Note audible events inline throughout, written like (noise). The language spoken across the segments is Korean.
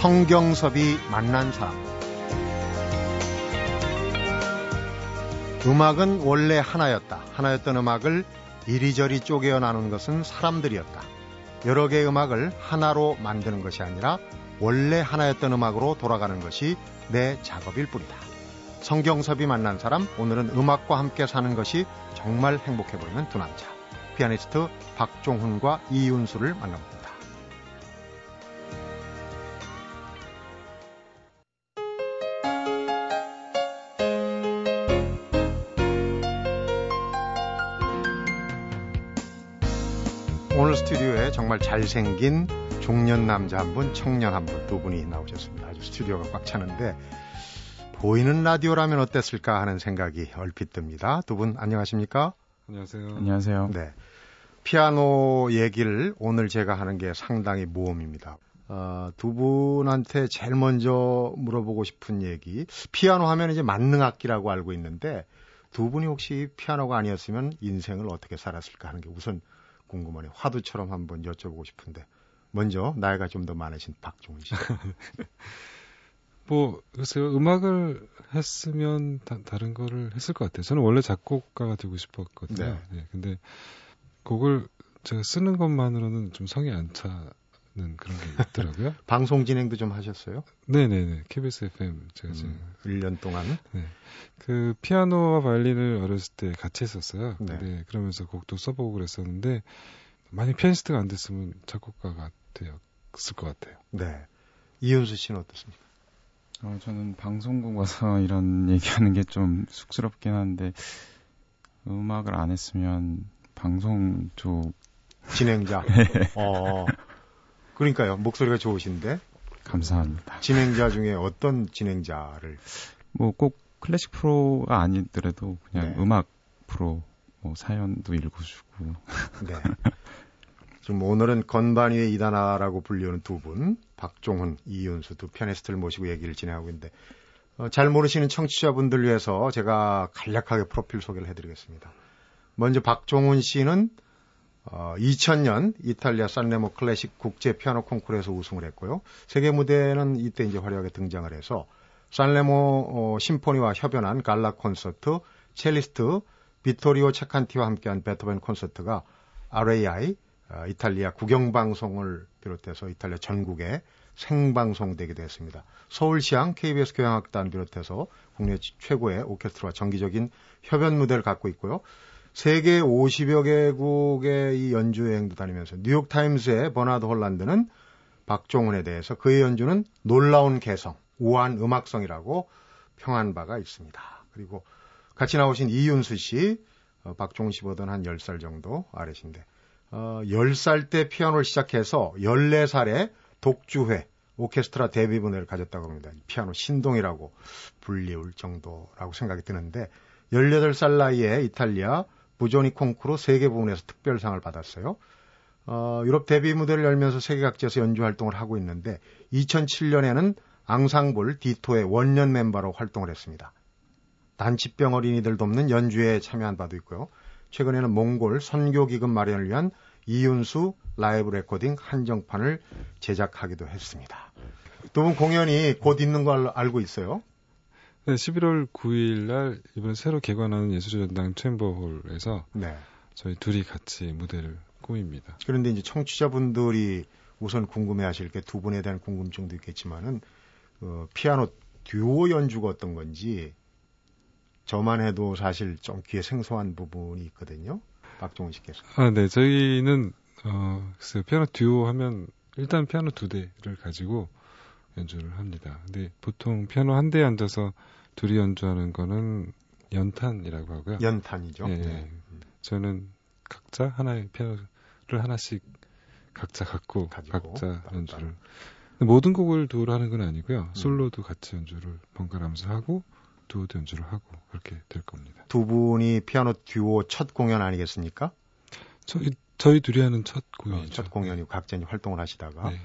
성경섭이 만난 사람 음악은 원래 하나였다. 하나였던 음악을 이리저리 쪼개어 나눈 것은 사람들이었다. 여러 개의 음악을 하나로 만드는 것이 아니라 원래 하나였던 음악으로 돌아가는 것이 내 작업일 뿐이다. 성경섭이 만난 사람, 오늘은 음악과 함께 사는 것이 정말 행복해 보이는 두 남자. 피아니스트 박종훈과 이윤수를 만나봅니다. 오늘 스튜디오에 정말 잘생긴 중년 남자 한 분, 청년 한 분, 두 분이 나오셨습니다. 아주 스튜디오가 꽉 차는데 보이는 라디오라면 어땠을까 하는 생각이 얼핏 듭니다. 두 분 안녕하십니까? 안녕하세요. 안녕하세요. 네. 피아노 얘기를 오늘 제가 하는 게 상당히 모험입니다. 어, 두 분한테 제일 먼저 물어보고 싶은 얘기. 피아노 하면 이제 만능 악기라고 알고 있는데 두 분이 혹시 피아노가 아니었으면 인생을 어떻게 살았을까 하는 게 우선 궁금하네요. 화두처럼 한번 여쭤보고 싶은데 먼저 나이가 좀 더 많으신 박종훈 씨. (laughs) 뭐 글쎄요 음악을 했으면 다, 른 거를 했을 것 같아요. 저는 원래 작곡가가 되고 싶었거든요. 네. 네, 근데 곡을 제가 쓰는 것만으로는 좀 성이 안 차 는 그런 게 있더라고요. (laughs) 방송 진행도 좀 하셨어요? 네네네 KBS FM 제가 지금 음, 1년 동안. 그 피아노와 바이올린을 어렸을 때 같이 했었어요. 네. 근데 그러면서 곡도 써보고 그랬었는데 만약 피아니스트가 안 됐으면 작곡가가 되었을 것 같아요. 네. 이윤수 씨는 어떻습니까? 어, 저는 방송국 와서 (laughs) 이런 얘기하는 게 좀 쑥스럽긴 한데 음악을 안 했으면 방송 쪽 진행자. (laughs) 어. 그러니까요. 목소리가 좋으신데 감사합니다. 진행자 중에 어떤 진행자를 뭐 꼭 클래식 프로가 아니더라도 그냥 네. 음악 프로 뭐 사연도 읽어주고 네. 지금 오늘은 건반 위의 이단아라고 불리우는 두 분, 박종훈, 이윤수 두 피아니스트를 모시고 얘기를 진행하고 있는데 어, 잘 모르시는 청취자분들 위해서 제가 간략하게 프로필 소개를 해드리겠습니다. 먼저 박종훈 씨는 어, 2000년 이탈리아 산레모 클래식 국제 피아노 콩쿠르에서 우승을 했고요. 세계 무대는 이때 이제 화려하게 등장을 해서 산레모 어, 심포니와 협연한 갈라 콘서트, 첼리스트 비토리오 체칸티와 함께한 베토벤 콘서트가 RAI 어, 이탈리아 국영방송을 비롯해서 이탈리아 전국에 생방송되기도 했습니다. 서울시향 KBS 교향악단 비롯해서 국내 최고의 오케스트라와 정기적인 협연 무대를 갖고 있고요. 세계 50여 개국의 이 연주 여행도 다니면서 뉴욕타임스의 버나드 홀란드는 박종훈에 대해서 그의 연주는 놀라운 개성, 우아한 음악성이라고 평한 바가 있습니다. 그리고 같이 나오신 이윤수 씨, 어, 박종훈 씨보다는 한 10살 정도 아래신데, 어, 10살 때 피아노를 시작해서 14살에 독주회, 오케스트라 데뷔 분회를 가졌다고 합니다. 피아노 신동이라고 불리울 정도라고 생각이 드는데, 18살 나이에 이탈리아 부조니 콩쿠르 세계 부문에서 특별상을 받았어요. 어, 유럽 데뷔 무대를 열면서 세계 각지에서 연주 활동을 하고 있는데 2007년에는 앙상블 디토의 원년 멤버로 활동을 했습니다. 난치병 어린이들 돕는 연주에 참여한 바도 있고요. 최근에는 몽골 선교 기금 마련을 위한 이윤수 라이브 레코딩 한정판을 제작하기도 했습니다. 두 분 공연이 곧 있는 걸 알고 있어요. 네, 11월 9일 날 이번 새로 개관하는 예술전당 챔버홀에서 네. 저희 둘이 같이 무대를 꾸밉니다. 그런데 이제 청취자분들이 우선 궁금해하실 게 두 분에 대한 궁금증도 있겠지만은 어, 피아노 듀오 연주가 어떤 건지 저만 해도 사실 좀 귀에 생소한 부분이 있거든요. 박종훈 씨께서. 아, 네. 저희는 어, 글쎄요. 피아노 듀오 하면 일단 피아노 두 대를 가지고 연주를 합니다. 근데 보통 피아노 한 대에 앉아서 둘이 연주하는 거는 연탄이라고 하고요. 연탄이죠. 예, 네. 예. 저는 각자 하나의 피아노를 하나씩 각자 갖고 각자 따로따로. 연주를 모든 곡을 두오로 하는 건 아니고요. 음. 솔로도 같이 연주를 번갈아가면서 하고 두오도 연주를 하고 그렇게 될 겁니다. 두 분이 피아노 듀오 첫 공연 아니겠습니까? 저희 저희 둘이 하는 첫 어, 공연이죠. 첫 공연이고 각자 이제 활동을 하시다가 네.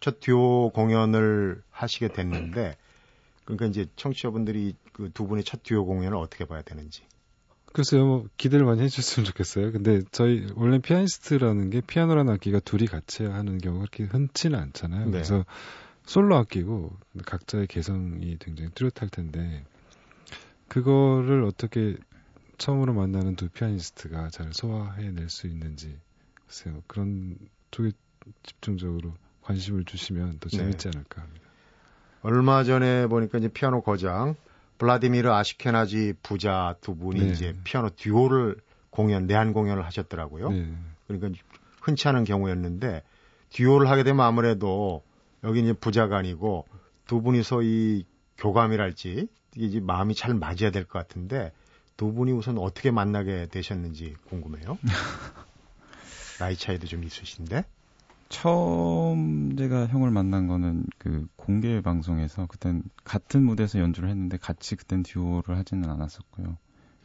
첫 듀오 공연을 하시게 됐는데 그러니까 이제 청취자분들이 그 두 분의 첫 듀오 공연을 어떻게 봐야 되는지. 글쎄요, 뭐 기대를 많이 해주셨으면 좋겠어요. 근데 저희 원래 피아니스트라는 게 피아노라는 악기가 둘이 같이 하는 경우가 그렇게 흔치는 않잖아요. 네. 그래서 솔로 악기고 각자의 개성이 굉장히 뚜렷할 텐데 그거를 어떻게 처음으로 만나는 두 피아니스트가 잘 소화해낼 수 있는지 글쎄요 그런 쪽에 집중적으로 관심을 주시면 더 재밌지 네. 않을까 합니다. 얼마 전에 보니까 이제 피아노 거장 블라디미르 아시케나지 부자 두 분이 네. 이제 피아노 듀오를 공연 내한 공연을 하셨더라고요. 네. 그러니까 흔치 않은 경우였는데 듀오를 하게 되면 아무래도 여기 이제 부자가 아니고 두 분이서 이 교감이랄지 이제 마음이 잘 맞아야 될 것 같은데 두 분이 우선 어떻게 만나게 되셨는지 궁금해요. (laughs) 나이 차이도 좀 있으신데. 처음 제가 형을 만난 거는 그 공개 방송에서 그땐 같은 무대에서 연주를 했는데 같이 그땐 듀오를 하지는 않았었고요.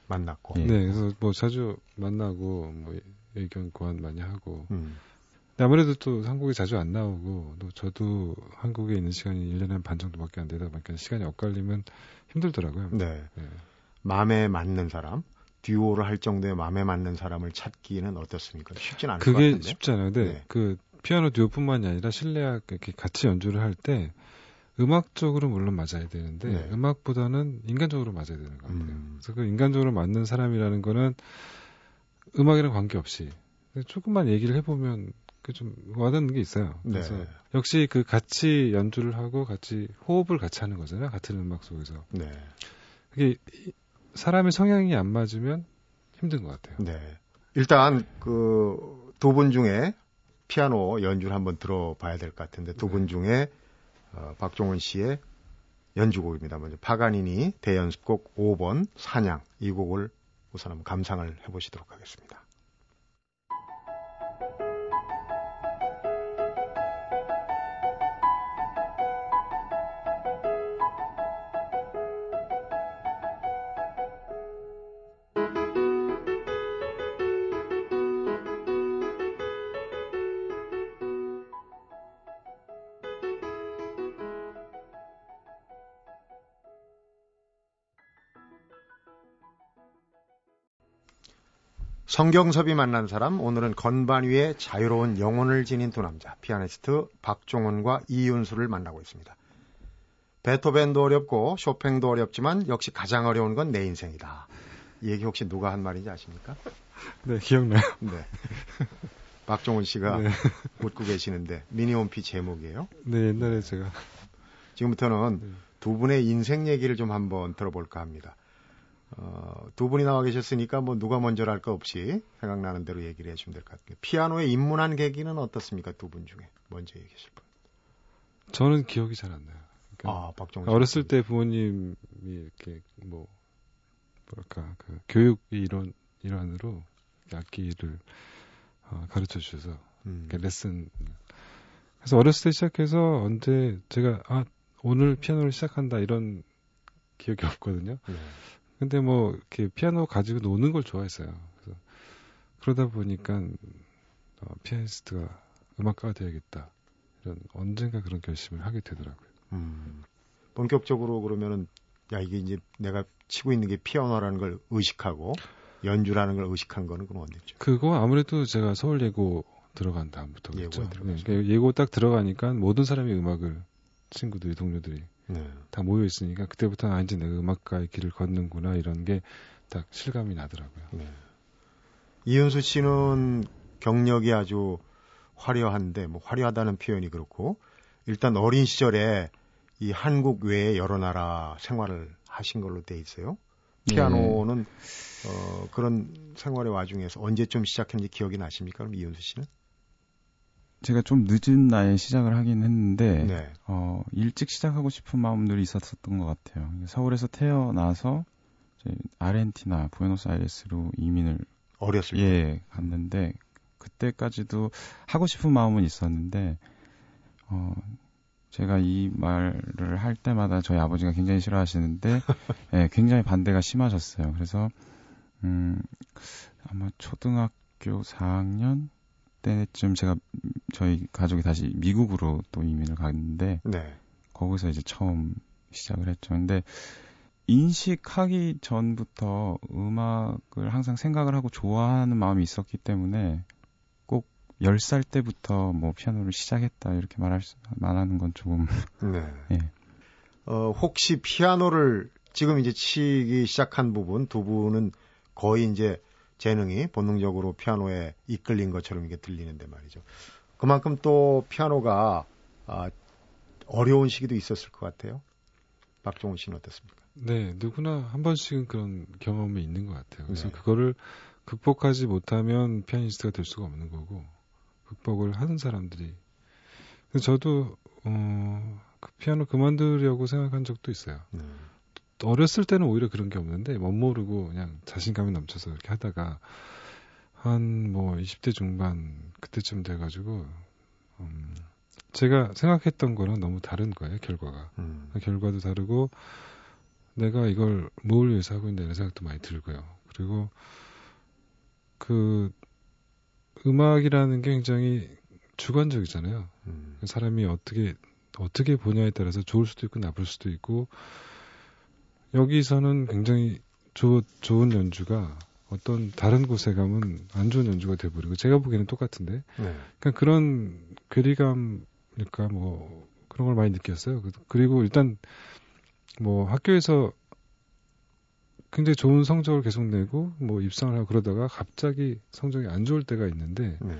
만났고. 예. 네, 그래서 뭐 자주 만나고 뭐 의견 교환 많이 하고. 음. 아무래도 또 한국에 자주 안 나오고 또 저도 한국에 있는 시간이 1년에 한반 정도밖에 안 되다 보니까 시간이 엇갈리면 힘들더라고요. 네. 네. 마음에 맞는 사람, 듀오를 할 정도의 마음에 맞는 사람을 찾기는 어떻습니까? 쉽진 않을 그게 것 같은데. 쉽잖아요. 근데 네. 그 피아노 듀오뿐만이 아니라 실내악 이렇게 같이 연주를 할 때 음악적으로 물론 맞아야 되는데 네. 음악보다는 인간적으로 맞아야 되는 것 같아요. 음. 그래서 그 인간적으로 맞는 사람이라는 거는 음악이랑 관계없이 조금만 얘기를 해보면 그좀 와닿는 게 있어요. 그래서 네. 역시 그 같이 연주를 하고 같이 호흡을 같이 하는 거잖아요. 같은 음악 속에서. 네. 그게 사람의 성향이 안 맞으면 힘든 것 같아요. 네. 일단 그 두 분 중에 피아노 연주를 한번 들어봐야 될 것 같은데 두분 네. 중에 어, 박종원 씨의 연주곡입니다. 먼저 파가니니 대연습곡 5번 사냥 이 곡을 우선 한번 감상을 해보시도록 하겠습니다. 성경섭이 만난 사람 오늘은 건반 위에 자유로운 영혼을 지닌 두 남자 피아니스트 박종원과 이윤수를 만나고 있습니다. 베토벤도 어렵고 쇼팽도 어렵지만 역시 가장 어려운 건 내 인생이다. 이 얘기 혹시 누가 한 말인지 아십니까? (laughs) 네 기억나요. (laughs) 네. 박종원 씨가 네. (laughs) 웃고 계시는데 미니홈피 제목이에요. 네 옛날에 제가 지금부터는 네. 두 분의 인생 얘기를 좀 한번 들어볼까 합니다. 어, 두 분이 나와 계셨으니까 뭐 누가 먼저랄 거 없이 생각나는 대로 얘기를 해주시면 될 것 같아요. 피아노에 입문한 계기는 어떻습니까? 두 분 중에 먼저 얘기하실 분. 저는 기억이 잘 안 나요. 그러니까 아, 박정희 어렸을 때 부모님이 이렇게 뭐 뭐랄까 그 교육 이론 일환으로 악기를 어, 가르쳐 주셔서 음. 레슨 그래서 어렸을 때 시작해서 언제 제가 아 오늘 피아노를 시작한다 이런 기억이 없거든요. 네. 근데 뭐 이렇게 피아노 가지고 노는 걸 좋아했어요. 그래서 그러다 보니까 어, 피아니스트가 음악가가 돼야겠다. 이런 언젠가 그런 결심을 하게 되더라고요. 음, 본격적으로 그러면은 야 이게 이제 내가 치고 있는 게 피아노라는 걸 의식하고 연주라는 걸 의식한 거는 그럼 언제죠? 그거 아무래도 제가 서울 예고 들어간 다음부터겠죠. 예고 네, 그러니까 예고 딱 들어가니까 모든 사람이 음악을 친구들이 동료들이 네. 다 모여 있으니까 그때부터는 아 이제 내가 음악가의 길을 걷는구나 이런 게 딱 실감이 나더라고요. 네. 이은수 씨는 경력이 아주 화려한데 뭐 화려하다는 표현이 그렇고 일단 어린 시절에 이 한국 외에 여러 나라 생활을 하신 걸로 돼 있어요. 피아노는 네. 어, 그런 생활의 와중에서 언제쯤 시작했는지 기억이 나십니까? 그럼 이윤수 씨는? 제가 좀 늦은 나이에 시작을 하긴 했는데 네. 어, 일찍 시작하고 싶은 마음들이 있었던 것 같아요. 서울에서 태어나서 아르헨티나 부에노스아이레스로 이민을 어렸을 예 때. 갔는데 그때까지도 하고 싶은 마음은 있었는데 어, 제가 이 말을 할 때마다 저희 아버지가 굉장히 싫어하시는데 (laughs) 예, 굉장히 반대가 심하셨어요. 그래서 음, 아마 초등학교 4학년 때쯤 제가 저희 가족이 다시 미국으로 또 이민을 갔는데 네. 거기서 이제 처음 시작을 했죠. 근데 인식하기 전부터 음악을 항상 생각을 하고 좋아하는 마음이 있었기 때문에 꼭 10살 때부터 뭐 피아노를 시작했다 이렇게 말할 수, 말하는 건 조금 (laughs) 네. (laughs) 예. 어, 혹시 피아노를 지금 이제 치기 시작한 부분 두 분은 거의 이제 재능이 본능적으로 피아노에 이끌린 것처럼 이게 들리는데 말이죠. 그만큼 또 피아노가 아, 어려운 시기도 있었을 것 같아요. 박종훈 씨는 어떻습니까? 네, 누구나 한 번씩은 그런 경험이 있는 것 같아요. 그래서 네. 그거를 극복하지 못하면 피아니스트가 될 수가 없는 거고 극복을 하는 사람들이. 저도 어, 그 피아노 그만두려고 생각한 적도 있어요. 네. 어렸을 때는 오히려 그런 게 없는데 멋 모르고 그냥 자신감이 넘쳐서 이렇게 하다가 한 뭐 20대 중반 그때쯤 돼가지고 음, 제가 생각했던 거랑 너무 다른 거예요 결과가 음. 그 결과도 다르고 내가 이걸 뭘 위해서 하고 있는지 생각도 많이 들고요 그리고 그 음악이라는 게 굉장히 주관적이잖아요 음. 사람이 어떻게 어떻게 보냐에 따라서 좋을 수도 있고 나쁠 수도 있고 여기서는 굉장히 조, 좋은 연주가 어떤 다른 곳에 가면 안 좋은 연주가 돼버리고 제가 보기에는 똑같은데 네. 그러니까 그런 괴리감일까 뭐 그런 걸 많이 느꼈어요. 그- 그리고 일단 뭐 학교에서 굉장히 좋은 성적을 계속 내고 뭐 입상을 하고 그러다가 갑자기 성적이 안 좋을 때가 있는데 네.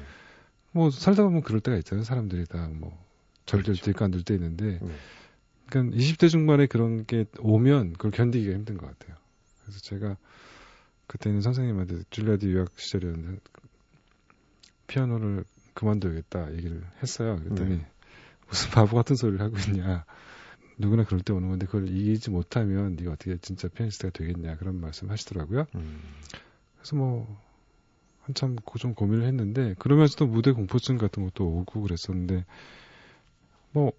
뭐 살다 보면 그럴 때가 있잖아요. 사람들이 다뭐잘될 그렇죠. 때 있고 안 될 때 있는데 네. 그러니까 20대 중반에 그런 게 오면 그걸 견디기가 힘든 것 같아요. 그래서 제가 그때는 선생님한테 줄리아디 유학 시절이었는데 피아노를 그만둬야겠다 얘기를 했어요. 그랬더니 네. 무슨 바보 같은 소리를 하고 있냐. 누구나 그럴 때 오는 건데 그걸 이기지 못하면 네가 어떻게 진짜 피아니스트가 되겠냐 그런 말씀 하시더라고요. 음. 그래서 뭐 한참 고- 좀 고민을 했는데 그러면서도 무대 공포증 같은 것도 오고 그랬었는데 뭐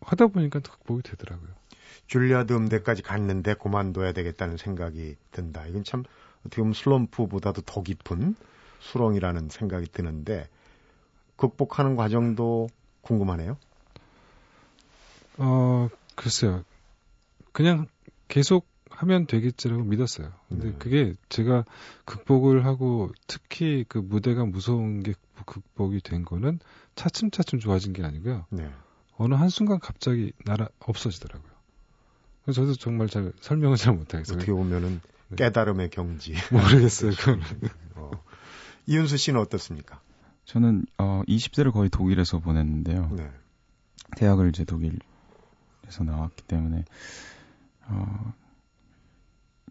하다 보니까 또 극복이 되더라고요. 줄리아드 음대까지 갔는데 그만둬야 되겠다는 생각이 든다. 이건 참 어떻게 보면 슬럼프보다도 더 깊은 수렁이라는 생각이 드는데 극복하는 과정도 궁금하네요. 어, 글쎄요. 그냥 계속 하면 되겠지라고 믿었어요. 근데 음. 그게 제가 극복을 하고 특히 그 무대가 무서운 게 극복이 된 거는 차츰차츰 좋아진 게 아니고요. 네. 어느 한순간 갑자기 날아 없어지더라고요. 그래서 저도 정말 잘 설명을 잘 못하겠어요. 어떻게 보면은 네. 깨달음의 경지. (laughs) 모르겠어요. 그건. 어. 이윤수 씨는 어떻습니까? 저는 어 20대를 거의 독일에서 보냈는데요. 네. 대학을 이제 독일에서 나왔기 때문에 어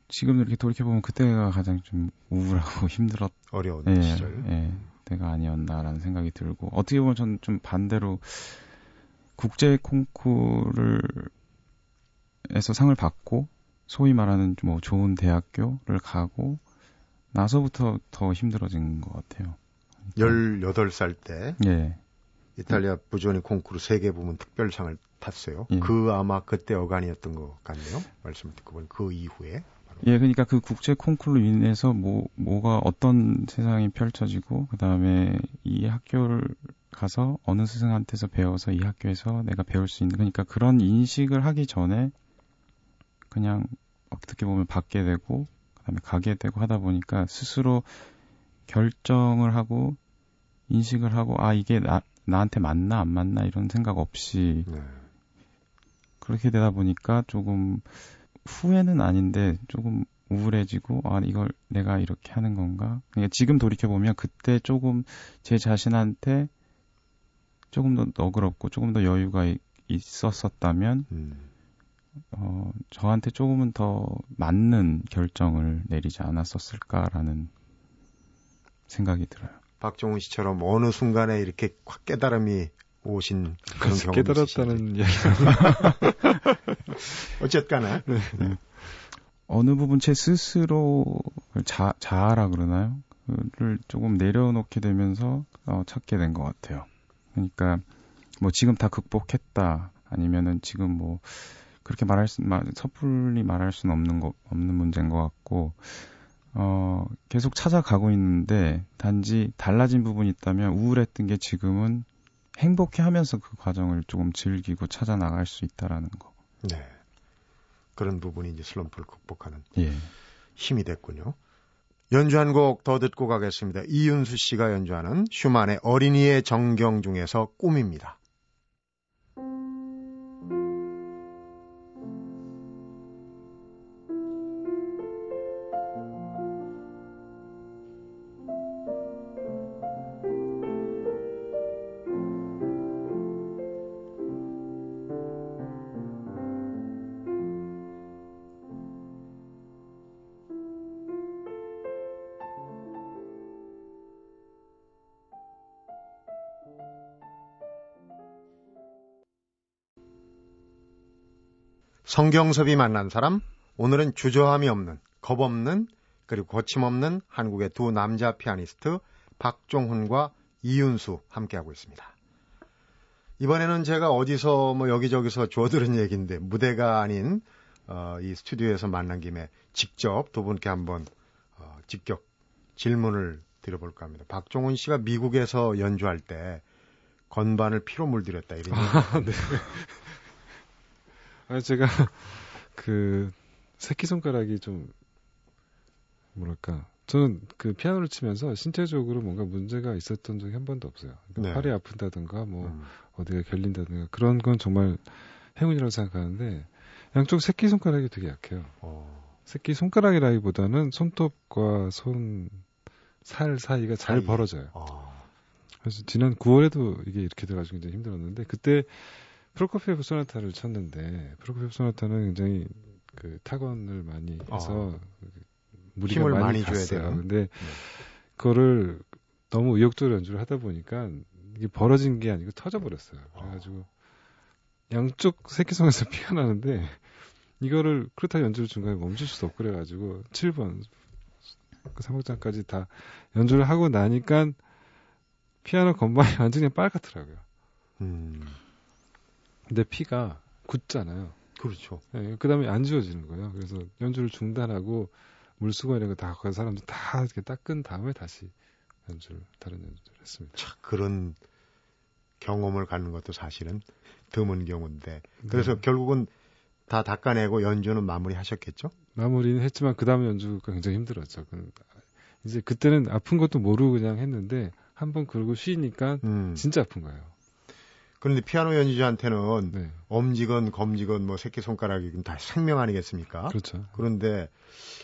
지금 이렇게 돌이켜 보면 그때가 가장 좀 우울하고 (laughs) 힘들었 어려운 예, 시절. 예, 때가 아니었나라는 생각이 들고 어떻게 보면 저는 좀 반대로 국제 콩쿠르를 에서 상을 받고 소위 말하는 뭐 좋은 대학교를 가고 나서부터 더 힘들어진 것 같아요. 18살 때 예, 이탈리아 부조니 콩쿠르 세계 부문 특별상을 탔어요. 예. 그 아마 그때 어간이었던 것 같네요. 말씀 듣고 보니 그 이후에 예, 그러니까 그 국제 콩쿠르로 인해서 뭐 뭐가 어떤 세상이 펼쳐지고 그 다음에 이 학교를 가서 어느 스승한테서 배워서 이 학교에서 내가 배울 수 있는 그러니까 그런 인식을 하기 전에 그냥 어떻게 보면 받게 되고 그다음에 가게 되고 하다 보니까 스스로 결정을 하고 인식을 하고 아 이게 나 나한테 맞나 안 맞나 이런 생각 없이 네. 그렇게 되다 보니까 조금 후회는 아닌데 조금 우울해지고 아 이걸 내가 이렇게 하는 건가? 그러니까 지금 돌이켜 보면 그때 조금 제 자신한테 조금 더 너그럽고 조금 더 여유가 이- 있었었다면 음. 어 저한테 조금은 더 맞는 결정을 내리지 않았었을까라는 생각이 들어요. 박종훈 씨처럼 어느 순간에 이렇게 확 깨달음이 오신 그런 경험이 깨달았다는 이야기. (laughs) 어쨌거나 어느 부분 제 스스로 자, 자아라 그러나요? 그를 조금 내려놓게 되면서 어, 찾게 된 것 같아요. 그러니까 뭐 지금 다 극복했다 아니면은 지금 뭐 그렇게 말할 수 마, 섣불리 말할 수는 없는 거 없는 문제인 것 같고 어 계속 찾아가고 있는데 단지 달라진 부분이 있다면 우울했던 게 지금은 행복해 하면서 그 과정을 조금 즐기고 찾아 나갈 수 있다라는 거. 네. 그런 부분이 이제 슬럼프를 극복하는 예. 힘이 됐군요. 연주 한 곡 더 듣고 가겠습니다. 이윤수 씨가 연주하는 슈만의 어린이의 정경 중에서 꿈입니다. 성경섭이 만난 사람, 오늘은 주저함이 없는, 겁 없는, 그리고 거침없는 한국의 두 남자 피아니스트 박종훈과 이윤수 함께하고 있습니다. 이번에는 제가 어디서 뭐 여기저기서 주워들은 얘기인데 무대가 아닌 어, 이 스튜디오에서 만난 김에 직접 두 분께 한번 어, 직접 질문을 드려볼까 합니다. 박종훈 씨가 미국에서 연주할 때 건반을 피로 물들였다 이런 아, 네. (laughs) 아, 제가 (laughs) 그 새끼 손가락이 좀 뭐랄까 저는 그 피아노를 치면서 신체적으로 뭔가 문제가 있었던 적이 한 번도 없어요. 그러니까 네. 팔이 아픈다든가 뭐 음. 어디가 결린다든가 그런 건 정말 행운이라고 생각하는데 양쪽 새끼 손가락이 되게 약해요. 어, 새끼 손가락이라기보다는 손톱과 손 살 사이가 잘 사이. 벌어져요. 어, 그래서 지난 9월에도 이게 이렇게 돼가지고 굉장히 힘들었는데 그때 프로코피에프 소나타를 쳤는데 프로코피에프 소나타는 굉장히 그 타건을 많이 해서 무리가 힘을 많이, 많이 줘야. 되는. 근데 그거를 너무 의욕적으로 연주를 하다 보니까 이게 벌어진 게 아니고 터져 버렸어요. 그래가지고 양쪽 새끼손에서 (laughs) 피가 나는데 이거를 그렇다고 연주를 중간에 멈출 수도 없고 그래가지고 7번 그 사목장까지 다 연주를 하고 나니까 피아노 건반이 (laughs) 완전히 빨갛더라고요. 음, 근데 피가 굳잖아요. 그렇죠. 그 다음에 안 지워지는 거예요. 그래서 연주를 중단하고 물수건 이런 거다 갖고 간 사람들 다 이렇게 닦은 다음에 다시 연주를, 다른 연주를 했습니다. 참 그런 경험을 갖는 것도 사실은 드문 경우인데 그래서 네. 결국은 다 닦아내고 연주는 마무리하셨겠죠? 마무리는 했지만 그 다음 연주가 굉장히 힘들었죠. 그- 이제 그때는 아픈 것도 모르고 그냥 했는데 한번 그러고 쉬니까 음. 진짜 아픈 거예요. 그런데 피아노 연주자한테는 네, 엄지건 검지건 뭐 새끼 손가락이 다 생명 아니겠습니까? 그렇죠. 그런데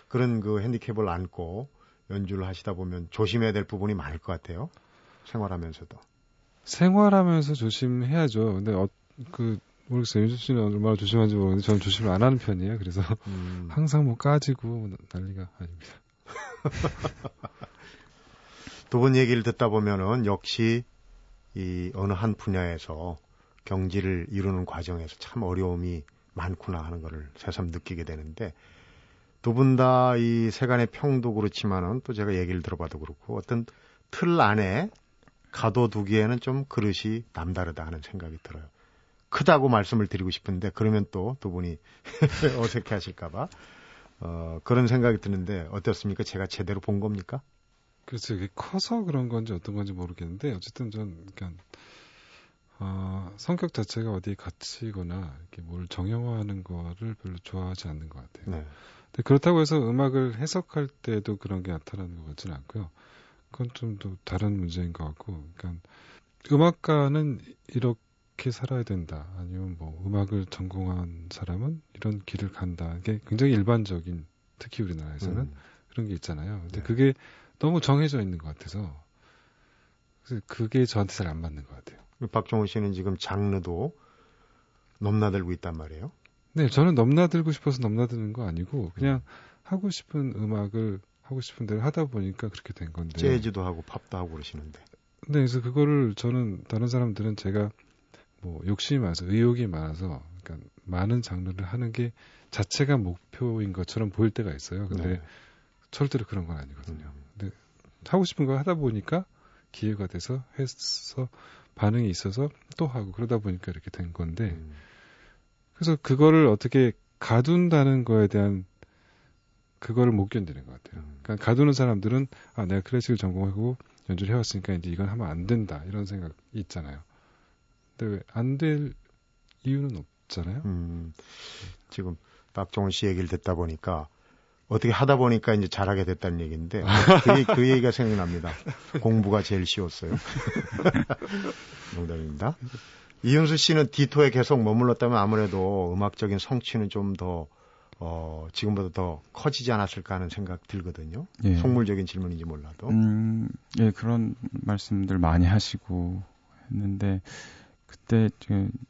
그런 그 핸디캡을 안고 연주를 하시다 보면 조심해야 될 부분이 많을 것 같아요. 생활하면서도. 생활하면서 조심해야죠. 근데 어, 그 모르겠어요. 윤수 씨는 얼마나 조심하는지 모르겠는데 저는 조심을 안 하는 편이에요. 그래서 음. (laughs) 항상 뭐 까지고 뭐 난리가 아닙니다. (laughs) 두 분 얘기를 듣다 보면은 역시 이 어느 한 분야에서 경지를 이루는 과정에서 참 어려움이 많구나 하는 거를 새삼 느끼게 되는데 두 분 다 이 세간의 평도 그렇지만은 또 제가 얘기를 들어봐도 그렇고 어떤 틀 안에 가둬두기에는 좀 그릇이 남다르다 하는 생각이 들어요. 크다고 말씀을 드리고 싶은데 그러면 또 두 분이 (laughs) 어색해 하실까봐 어, 그런 생각이 드는데 어떻습니까? 제가 제대로 본 겁니까? 그래서 이게 커서 그런 건지 어떤 건지 모르겠는데 어쨌든 전 그냥 어, 성격 자체가 어디에 갇히거나 이렇게 뭘 정형화하는 거를 별로 좋아하지 않는 것 같아요. 네. 근데 그렇다고 해서 음악을 해석할 때도 그런 게 나타나는 것 같지는 않고요. 그건 좀더 다른 문제인 것 같고, 그러니까 음악가는 이렇게 살아야 된다. 아니면 뭐 음악을 전공한 사람은 이런 길을 간다. 이게 굉장히 일반적인 특히 우리나라에서는 음. 그런 게 있잖아요. 근데 네. 그게 너무 정해져 있는 것 같아서 그래서 그게 저한테 잘 안 맞는 것 같아요. 박종훈 씨는 지금 장르도 넘나들고 있단 말이에요. 네, 저는 넘나들고 싶어서 넘나드는 거 아니고 그냥 하고 싶은 음악을 하고 싶은 대로 하다 보니까 그렇게 된 건데. 재즈도 하고 팝도 하고 그러시는데. 네, 그래서 그거를 저는 다른 사람들은 제가 뭐 욕심이 많아서 의욕이 많아서 그러니까 많은 장르를 하는 게 자체가 목표인 것처럼 보일 때가 있어요. 근데 네. 절대로 그런 건 아니거든요. 음. 하고 싶은 거 하다 보니까 기회가 돼서 해서 반응이 있어서 또 하고 그러다 보니까 이렇게 된 건데 음. 그래서 그거를 어떻게 가둔다는 거에 대한 그거를 못 견디는 것 같아요. 음. 그러니까 가두는 사람들은 아 내가 클래식을 전공하고 연주를 해왔으니까 이제 이건 하면 안 된다 이런 생각이 있잖아요. 근데 왜 안 될 이유는 없잖아요. 음. 지금 박종훈 씨 얘기를 듣다 보니까 어떻게 하다 보니까 이제 잘하게 됐다는 얘기인데 (laughs) 그, 그 얘기가 생각납니다. 공부가 제일 쉬웠어요. (laughs) 농담입니다. 이윤수 씨는 디토에 계속 머물렀다면 아무래도 음악적인 성취는 좀더 어, 지금보다 더 커지지 않았을까 하는 생각 들거든요. 예. 속물적인 질문인지 몰라도. 음, 예, 그런 말씀들 많이 하시고 했는데 그때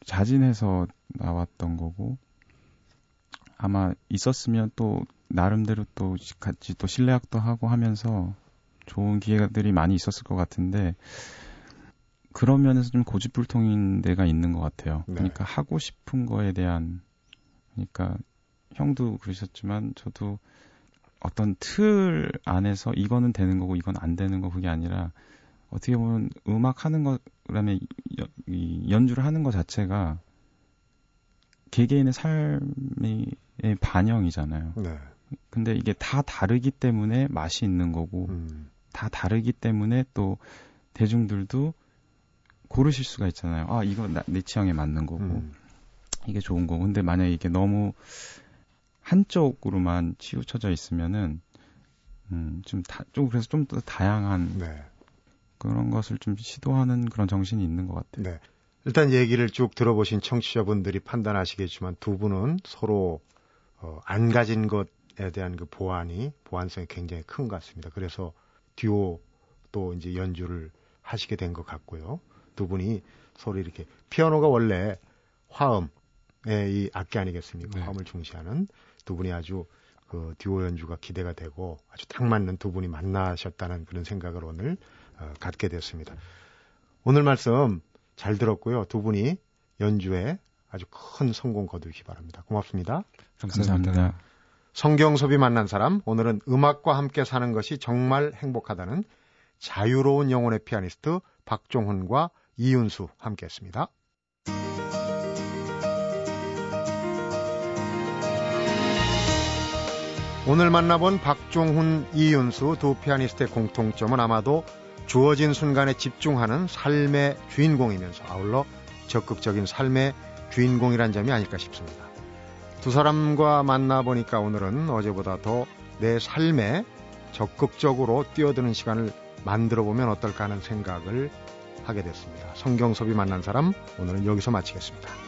자진해서 나왔던 거고 아마 있었으면 또 나름대로 또 같이 또 실내악도 하고 하면서 좋은 기회들이 많이 있었을 것 같은데 그런 면에서 좀 고집불통인 데가 있는 것 같아요. 네. 그러니까 하고 싶은 거에 대한 그러니까 형도 그러셨지만 저도 어떤 틀 안에서 이거는 되는 거고 이건 안 되는 거 그게 아니라 어떻게 보면 음악 하는 거 그다음에 연주를 하는 것 자체가 개개인의 삶의 반영이잖아요. 네. 근데 이게 다 다르기 때문에 맛이 있는 거고 음. 다 다르기 때문에 또 대중들도 고르실 수가 있잖아요. 아 이거 나, 내 취향에 맞는 거고 음. 이게 좋은 거고. 근데 만약에 이게 너무 한쪽으로만 치우쳐져 있으면은 음, 좀, 다, 좀 그래서 좀 더 다양한 네. 그런 것을 좀 시도하는 그런 정신이 있는 것 같아요. 네. 일단 얘기를 쭉 들어보신 청취자분들이 판단하시겠지만 두 분은 서로 어, 안 가진 것에 대한 그 보완이 보완성이 굉장히 큰 것 같습니다. 그래서 듀오 또 이제 연주를 하시게 된 것 같고요. 두 분이 서로 이렇게 피아노가 원래 화음의 이 악기 아니겠습니까? 네. 화음을 중시하는 두 분이 아주 그 듀오 연주가 기대가 되고 아주 딱 맞는 두 분이 만나셨다는 그런 생각을 오늘 어, 갖게 됐습니다. 오늘 말씀 잘 들었고요. 두 분이 연주에 아주 큰 성공 거두기 바랍니다. 고맙습니다. 감사합니다. 감사합니다. 성경섭이 만난 사람, 오늘은 음악과 함께 사는 것이 정말 행복하다는 자유로운 영혼의 피아니스트 박종훈과 이윤수 함께 했습니다. 오늘 만나본 박종훈, 이윤수 두 피아니스트의 공통점은 아마도 주어진 순간에 집중하는 삶의 주인공이면서 아울러 적극적인 삶의 주인공이란 점이 아닐까 싶습니다. 두 사람과 만나보니까 오늘은 어제보다 더 내 삶에 적극적으로 뛰어드는 시간을 만들어 보면 어떨까 하는 생각을 하게 됐습니다. 성경섭이 만난 사람 오늘은 여기서 마치겠습니다.